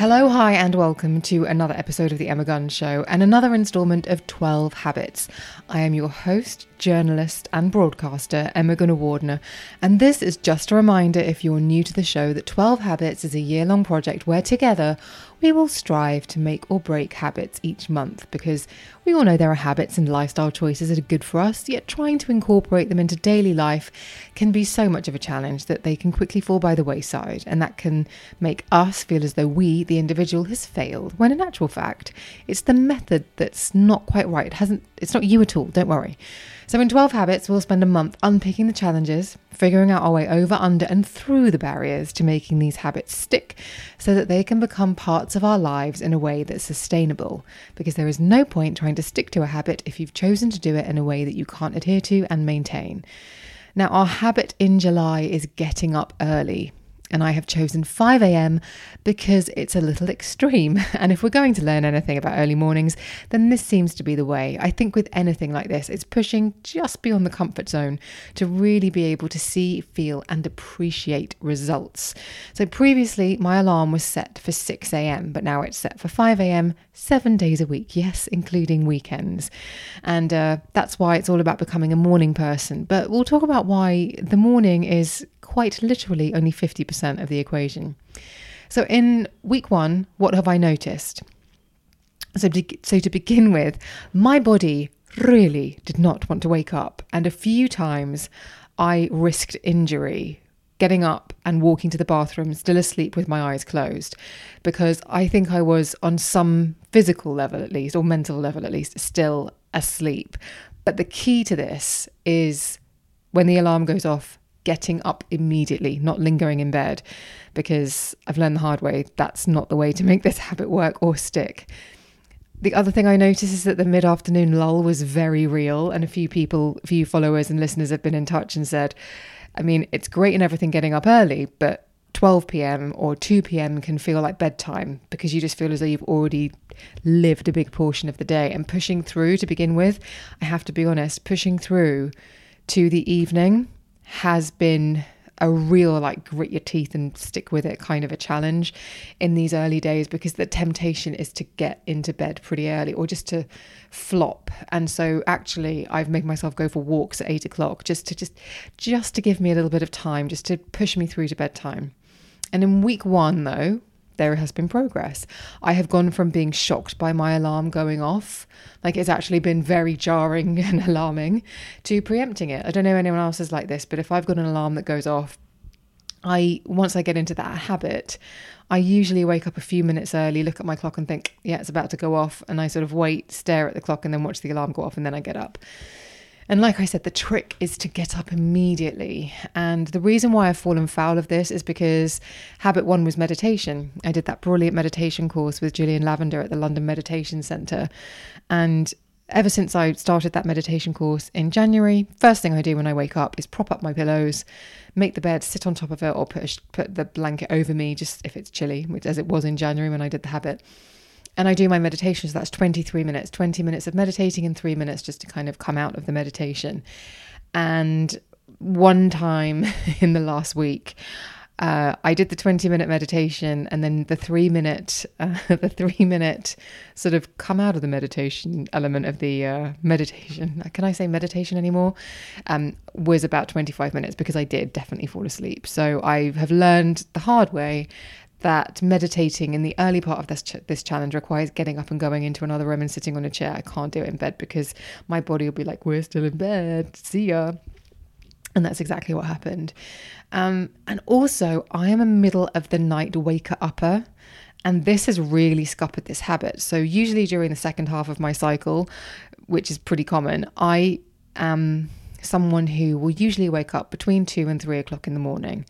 Hello, hi, and welcome to another episode of The Emma Guns Show and another installment of 12 Habits. I am your host, journalist, and broadcaster, Emma Gunavardhana, and this is just a reminder if you're new to the show that 12 Habits is a year long project where together we will strive to make or break habits each month because we all know there are habits and lifestyle choices that are good for us, yet trying to incorporate them into daily life can be so much of a challenge that they can quickly fall by the wayside, and that can make us feel as though we, the individual, has failed, when in actual fact, it's the method that's not quite right. It hasn't it's not you at all, don't worry. So, in 12 Habits, we'll spend a month unpicking the challenges, figuring out our way over, under, and through the barriers to making these habits stick so that they can become parts of our lives in a way that's sustainable. Because there is no point trying to stick to a habit if you've chosen to do it in a way that you can't adhere to and maintain. Now, our habit in July is getting up early and I have chosen 5 a.m. because it's a little extreme. And if we're going to learn anything about early mornings, then this seems to be the way. I think with anything like this, it's pushing just beyond the comfort zone to really be able to see, feel, and appreciate results. So previously, my alarm was set for 6 a.m., but now it's set for 5 a.m. seven days a week, yes, including weekends. And uh, that's why it's all about becoming a morning person. But we'll talk about why the morning is quite literally only 50% of the equation. So, in week one, what have I noticed? So, so to begin with, my body really did not want to wake up, and a few times I risked injury getting up and walking to the bathroom, still asleep with my eyes closed, because I think I was on some physical level at least, or mental level at least, still asleep. But the key to this is when the alarm goes off, getting up immediately, not lingering in bed, because I've learned the hard way that's not the way to make this habit work or stick. The other thing I noticed is that the mid afternoon lull was very real, and a few people, a few followers and listeners have been in touch and said, I mean, it's great and everything getting up early, but 12 p.m. or 2 p.m. can feel like bedtime because you just feel as though you've already lived a big portion of the day. And pushing through to begin with, I have to be honest, pushing through to the evening has been a real like grit your teeth and stick with it kind of a challenge in these early days because the temptation is to get into bed pretty early or just to flop. And so actually i've made myself go for walks at eight o'clock just to just just to give me a little bit of time just to push me through to bedtime. And in week one though there has been progress. I have gone from being shocked by my alarm going off, like it's actually been very jarring and alarming, to preempting it. I don't know anyone else is like this, but if I've got an alarm that goes off, I once I get into that habit, I usually wake up a few minutes early, look at my clock and think, yeah, it's about to go off, and I sort of wait, stare at the clock, and then watch the alarm go off, and then I get up. And like I said, the trick is to get up immediately. And the reason why I've fallen foul of this is because habit one was meditation. I did that brilliant meditation course with Jillian Lavender at the London Meditation Centre. And ever since I started that meditation course in January, first thing I do when I wake up is prop up my pillows, make the bed, sit on top of it, or put, put the blanket over me, just if it's chilly, which as it was in January when I did the habit and I do my meditation. So that's 23 minutes, 20 minutes of meditating and three minutes just to kind of come out of the meditation. And one time in the last week, uh, I did the 20 minute meditation and then the three minute, uh, the three minute sort of come out of the meditation element of the uh, meditation. Can I say meditation anymore? Um, was about 25 minutes because I did definitely fall asleep. So I have learned the hard way that meditating in the early part of this ch- this challenge requires getting up and going into another room and sitting on a chair. I can't do it in bed because my body will be like, "We're still in bed. See ya." And that's exactly what happened. Um, and also, I am a middle of the night waker upper. And this has really scuppered this habit. So, usually during the second half of my cycle, which is pretty common, I am someone who will usually wake up between two and three o'clock in the morning.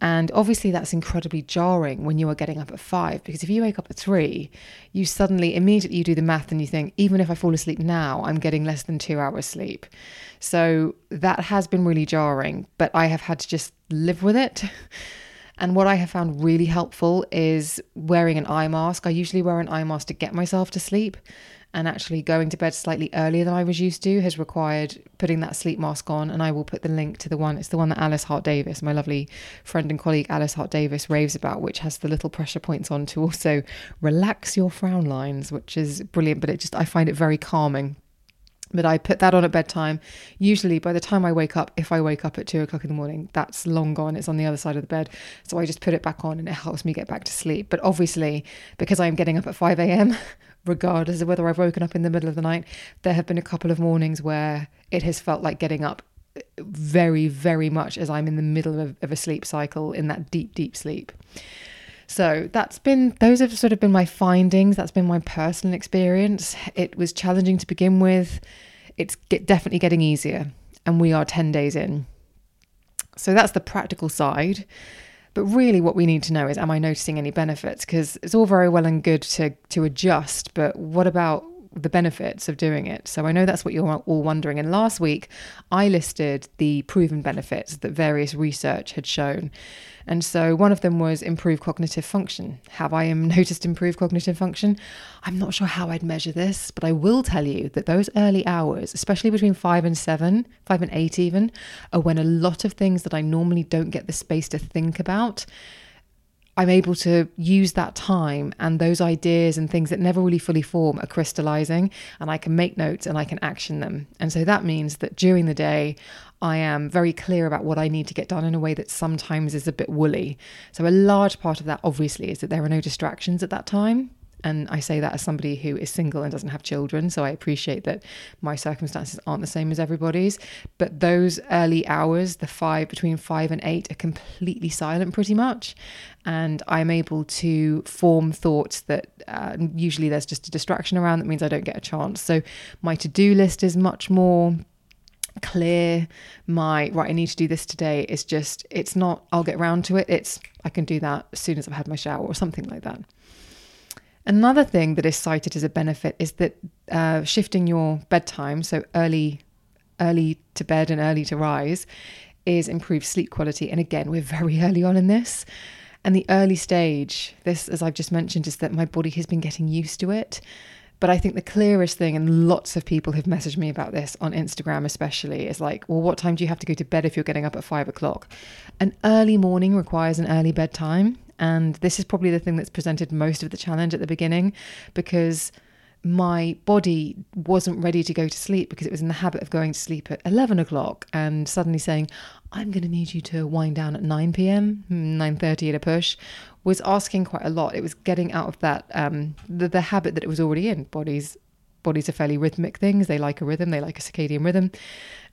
And obviously, that's incredibly jarring when you are getting up at five because if you wake up at three, you suddenly immediately you do the math and you think, even if I fall asleep now, I'm getting less than two hours sleep. So that has been really jarring, but I have had to just live with it. And what I have found really helpful is wearing an eye mask. I usually wear an eye mask to get myself to sleep and actually going to bed slightly earlier than I was used to has required putting that sleep mask on. And I will put the link to the one, it's the one that Alice Hart Davis, my lovely friend and colleague Alice Hart Davis, raves about, which has the little pressure points on to also relax your frown lines, which is brilliant. But it just, I find it very calming. But I put that on at bedtime. Usually, by the time I wake up, if I wake up at two o'clock in the morning, that's long gone. It's on the other side of the bed. So I just put it back on and it helps me get back to sleep. But obviously, because I'm getting up at 5 a.m., regardless of whether I've woken up in the middle of the night. There have been a couple of mornings where it has felt like getting up very, very much as I'm in the middle of, of a sleep cycle in that deep, deep sleep. So that's been, those have sort of been my findings. That's been my personal experience. It was challenging to begin with. It's get, definitely getting easier. And we are 10 days in. So that's the practical side. But really, what we need to know is, am I noticing any benefits? Because it's all very well and good to to adjust, but what about the benefits of doing it. So I know that's what you're all wondering. And last week, I listed the proven benefits that various research had shown. And so one of them was improved cognitive function. Have I noticed improved cognitive function? I'm not sure how I'd measure this, but I will tell you that those early hours, especially between five and seven, five and eight even, are when a lot of things that I normally don't get the space to think about I'm able to use that time and those ideas and things that never really fully form are crystallizing and I can make notes and I can action them. And so that means that during the day, I am very clear about what I need to get done in a way that sometimes is a bit woolly. So, a large part of that, obviously, is that there are no distractions at that time. And I say that as somebody who is single and doesn't have children. So I appreciate that my circumstances aren't the same as everybody's. But those early hours, the five, between five and eight, are completely silent pretty much. And I'm able to form thoughts that uh, usually there's just a distraction around that means I don't get a chance. So my to do list is much more clear my right i need to do this today is just it's not i'll get around to it it's i can do that as soon as i've had my shower or something like that Another thing that is cited as a benefit is that uh, shifting your bedtime, so early, early to bed and early to rise, is improved sleep quality. And again, we're very early on in this. And the early stage, this, as I've just mentioned, is that my body has been getting used to it. But I think the clearest thing, and lots of people have messaged me about this on Instagram, especially, is like, well, what time do you have to go to bed if you're getting up at five o'clock? An early morning requires an early bedtime. And this is probably the thing that's presented most of the challenge at the beginning because my body wasn't ready to go to sleep because it was in the habit of going to sleep at 11 o'clock and suddenly saying i'm going to need you to wind down at 9 p.m 9.30 at a push was asking quite a lot. It was getting out of that um, the, the habit that it was already in. Bodies bodies are fairly rhythmic things. They like a rhythm. They like a circadian rhythm.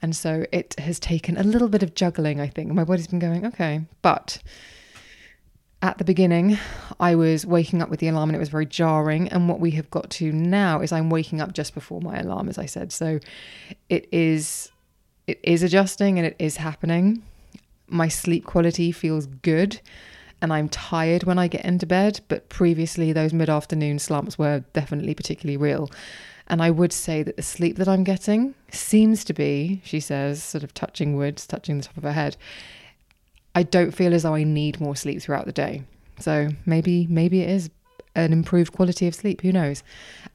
And so it has taken a little bit of juggling i think. My body's been going okay but at the beginning, I was waking up with the alarm and it was very jarring. And what we have got to now is I'm waking up just before my alarm, as I said. So it is it is adjusting and it is happening. My sleep quality feels good and I'm tired when I get into bed, but previously those mid-afternoon slumps were definitely particularly real. And I would say that the sleep that I'm getting seems to be, she says, sort of touching wood, touching the top of her head, I don't feel as though I need more sleep throughout the day. So maybe maybe it is an improved quality of sleep. Who knows?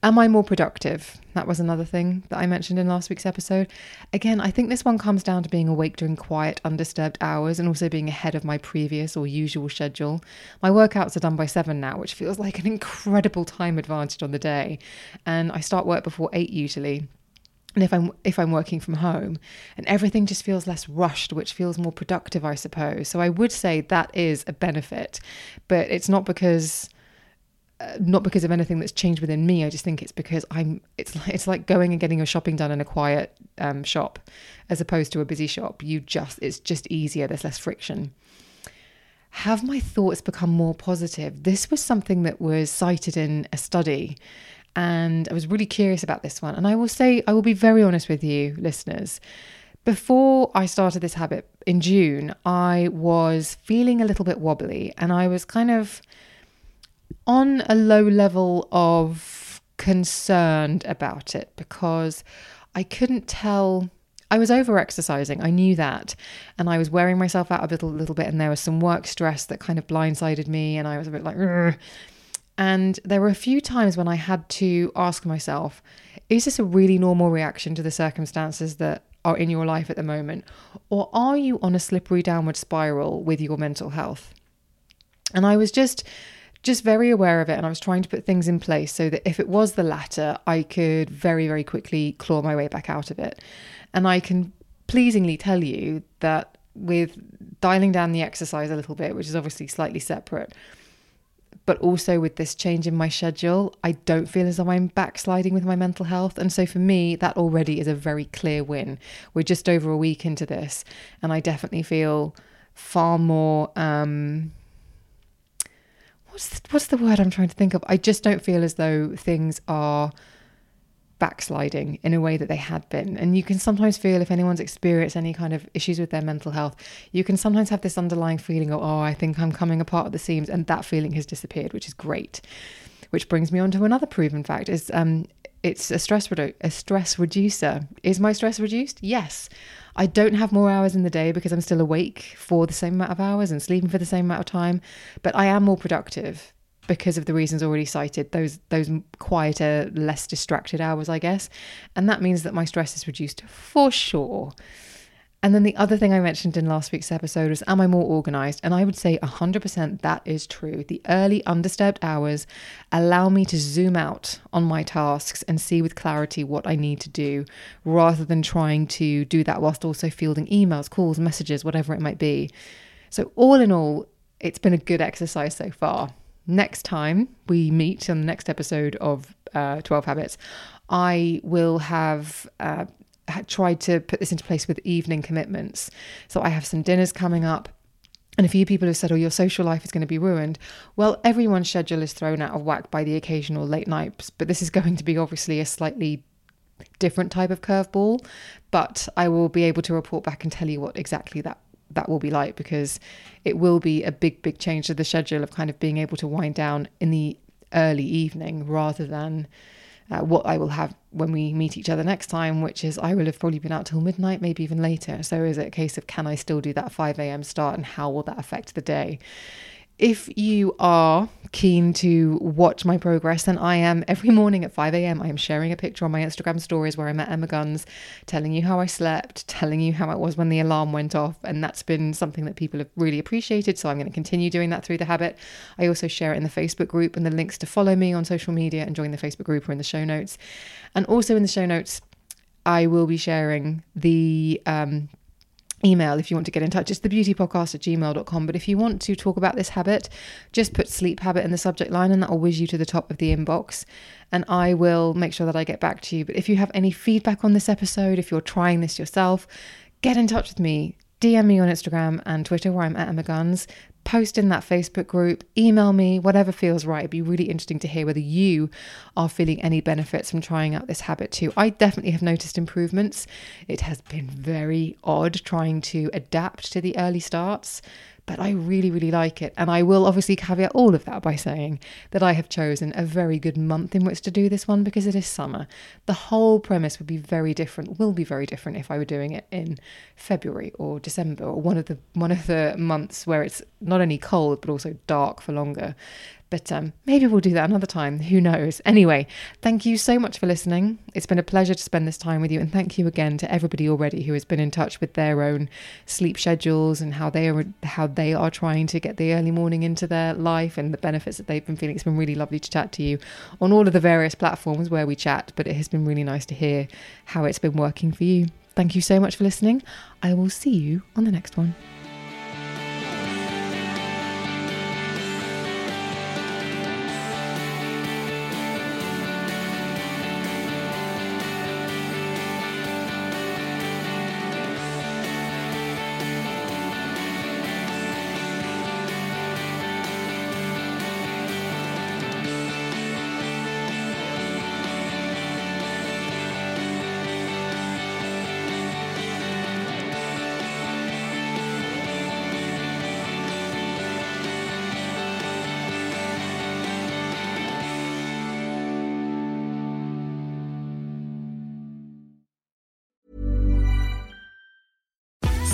Am I more productive? That was another thing that I mentioned in last week's episode. Again, I think this one comes down to being awake during quiet, undisturbed hours and also being ahead of my previous or usual schedule. My workouts are done by seven now, which feels like an incredible time advantage on the day. And I start work before eight usually and if I'm if I'm working from home and everything just feels less rushed which feels more productive I suppose. So I would say that is a benefit but it's not because uh, not because of anything that's changed within me. I just think it's because I'm it's like it's like going and getting your shopping done in a quiet um, shop as opposed to a busy shop. You just it's just easier. There's less friction. Have my thoughts become more positive? This was something that was cited in a study And I was really curious about this one. And I will say, I will be very honest with you, listeners. Before I started this habit in June, I was feeling a little bit wobbly and I was kind of on a low level of concerned about it because I couldn't tell. I was over exercising. I knew that. And I was wearing myself out a little, little bit. And there was some work stress that kind of blindsided me. And I was a bit like. And there were a few times when I had to ask myself, is this a really normal reaction to the circumstances that are in your life at the moment? Or are you on a slippery downward spiral with your mental health? And I was just just very aware of it and I was trying to put things in place so that if it was the latter, I could very, very quickly claw my way back out of it. And I can pleasingly tell you that with dialing down the exercise a little bit, which is obviously slightly separate, but also with this change in my schedule, I don't feel as though I'm backsliding with my mental health. And so for me, that already is a very clear win. We're just over a week into this, and I definitely feel far more. Um, what's the, what's the word I'm trying to think of? I just don't feel as though things are backsliding in a way that they had been. And you can sometimes feel if anyone's experienced any kind of issues with their mental health, you can sometimes have this underlying feeling of, oh, I think I'm coming apart at the seams. And that feeling has disappeared, which is great. Which brings me on to another proven fact is um, it's a stress redu- a stress reducer. Is my stress reduced? Yes. I don't have more hours in the day because I'm still awake for the same amount of hours and sleeping for the same amount of time, but I am more productive because of the reasons already cited those those quieter less distracted hours i guess and that means that my stress is reduced for sure and then the other thing I mentioned in last week's episode was, Am I more organized? And I would say 100% that is true. The early, undisturbed hours allow me to zoom out on my tasks and see with clarity what I need to do rather than trying to do that whilst also fielding emails, calls, messages, whatever it might be. So, all in all, it's been a good exercise so far. Next time we meet on the next episode of uh, 12 Habits, I will have. Uh, tried to put this into place with evening commitments. So I have some dinners coming up. And a few people have said, oh, your social life is going to be ruined. Well, everyone's schedule is thrown out of whack by the occasional late nights, but this is going to be obviously a slightly different type of curveball. But I will be able to report back and tell you what exactly that that will be like because it will be a big, big change to the schedule of kind of being able to wind down in the early evening rather than uh, what I will have when we meet each other next time, which is I will have probably been out till midnight, maybe even later. So is it a case of can I still do that 5 a.m. start and how will that affect the day? If you are keen to watch my progress, then I am every morning at 5 a.m. I am sharing a picture on my Instagram stories where I met Emma Guns, telling you how I slept, telling you how it was when the alarm went off. And that's been something that people have really appreciated. So I'm going to continue doing that through the habit. I also share it in the Facebook group and the links to follow me on social media and join the Facebook group are in the show notes. And also in the show notes, I will be sharing the um, email if you want to get in touch. It's thebeautypodcast at gmail.com. But if you want to talk about this habit, just put sleep habit in the subject line and that will whiz you to the top of the inbox. And I will make sure that I get back to you. But if you have any feedback on this episode, if you're trying this yourself, get in touch with me. DM me on Instagram and Twitter where I'm at Emma Guns post in that Facebook group, email me, whatever feels right. It'd be really interesting to hear whether you are feeling any benefits from trying out this habit too. I definitely have noticed improvements. It has been very odd trying to adapt to the early starts but I really, really like it. And I will obviously caveat all of that by saying that I have chosen a very good month in which to do this one because it is summer. The whole premise would be very different, will be very different if I were doing it in February or December or one of the one of the months where it's not only cold but also dark for longer. But um, maybe we'll do that another time. Who knows? Anyway, thank you so much for listening. It's been a pleasure to spend this time with you. And thank you again to everybody already who has been in touch with their own sleep schedules and how they are how they are trying to get the early morning into their life and the benefits that they've been feeling. It's been really lovely to chat to you on all of the various platforms where we chat, but it has been really nice to hear how it's been working for you. Thank you so much for listening. I will see you on the next one.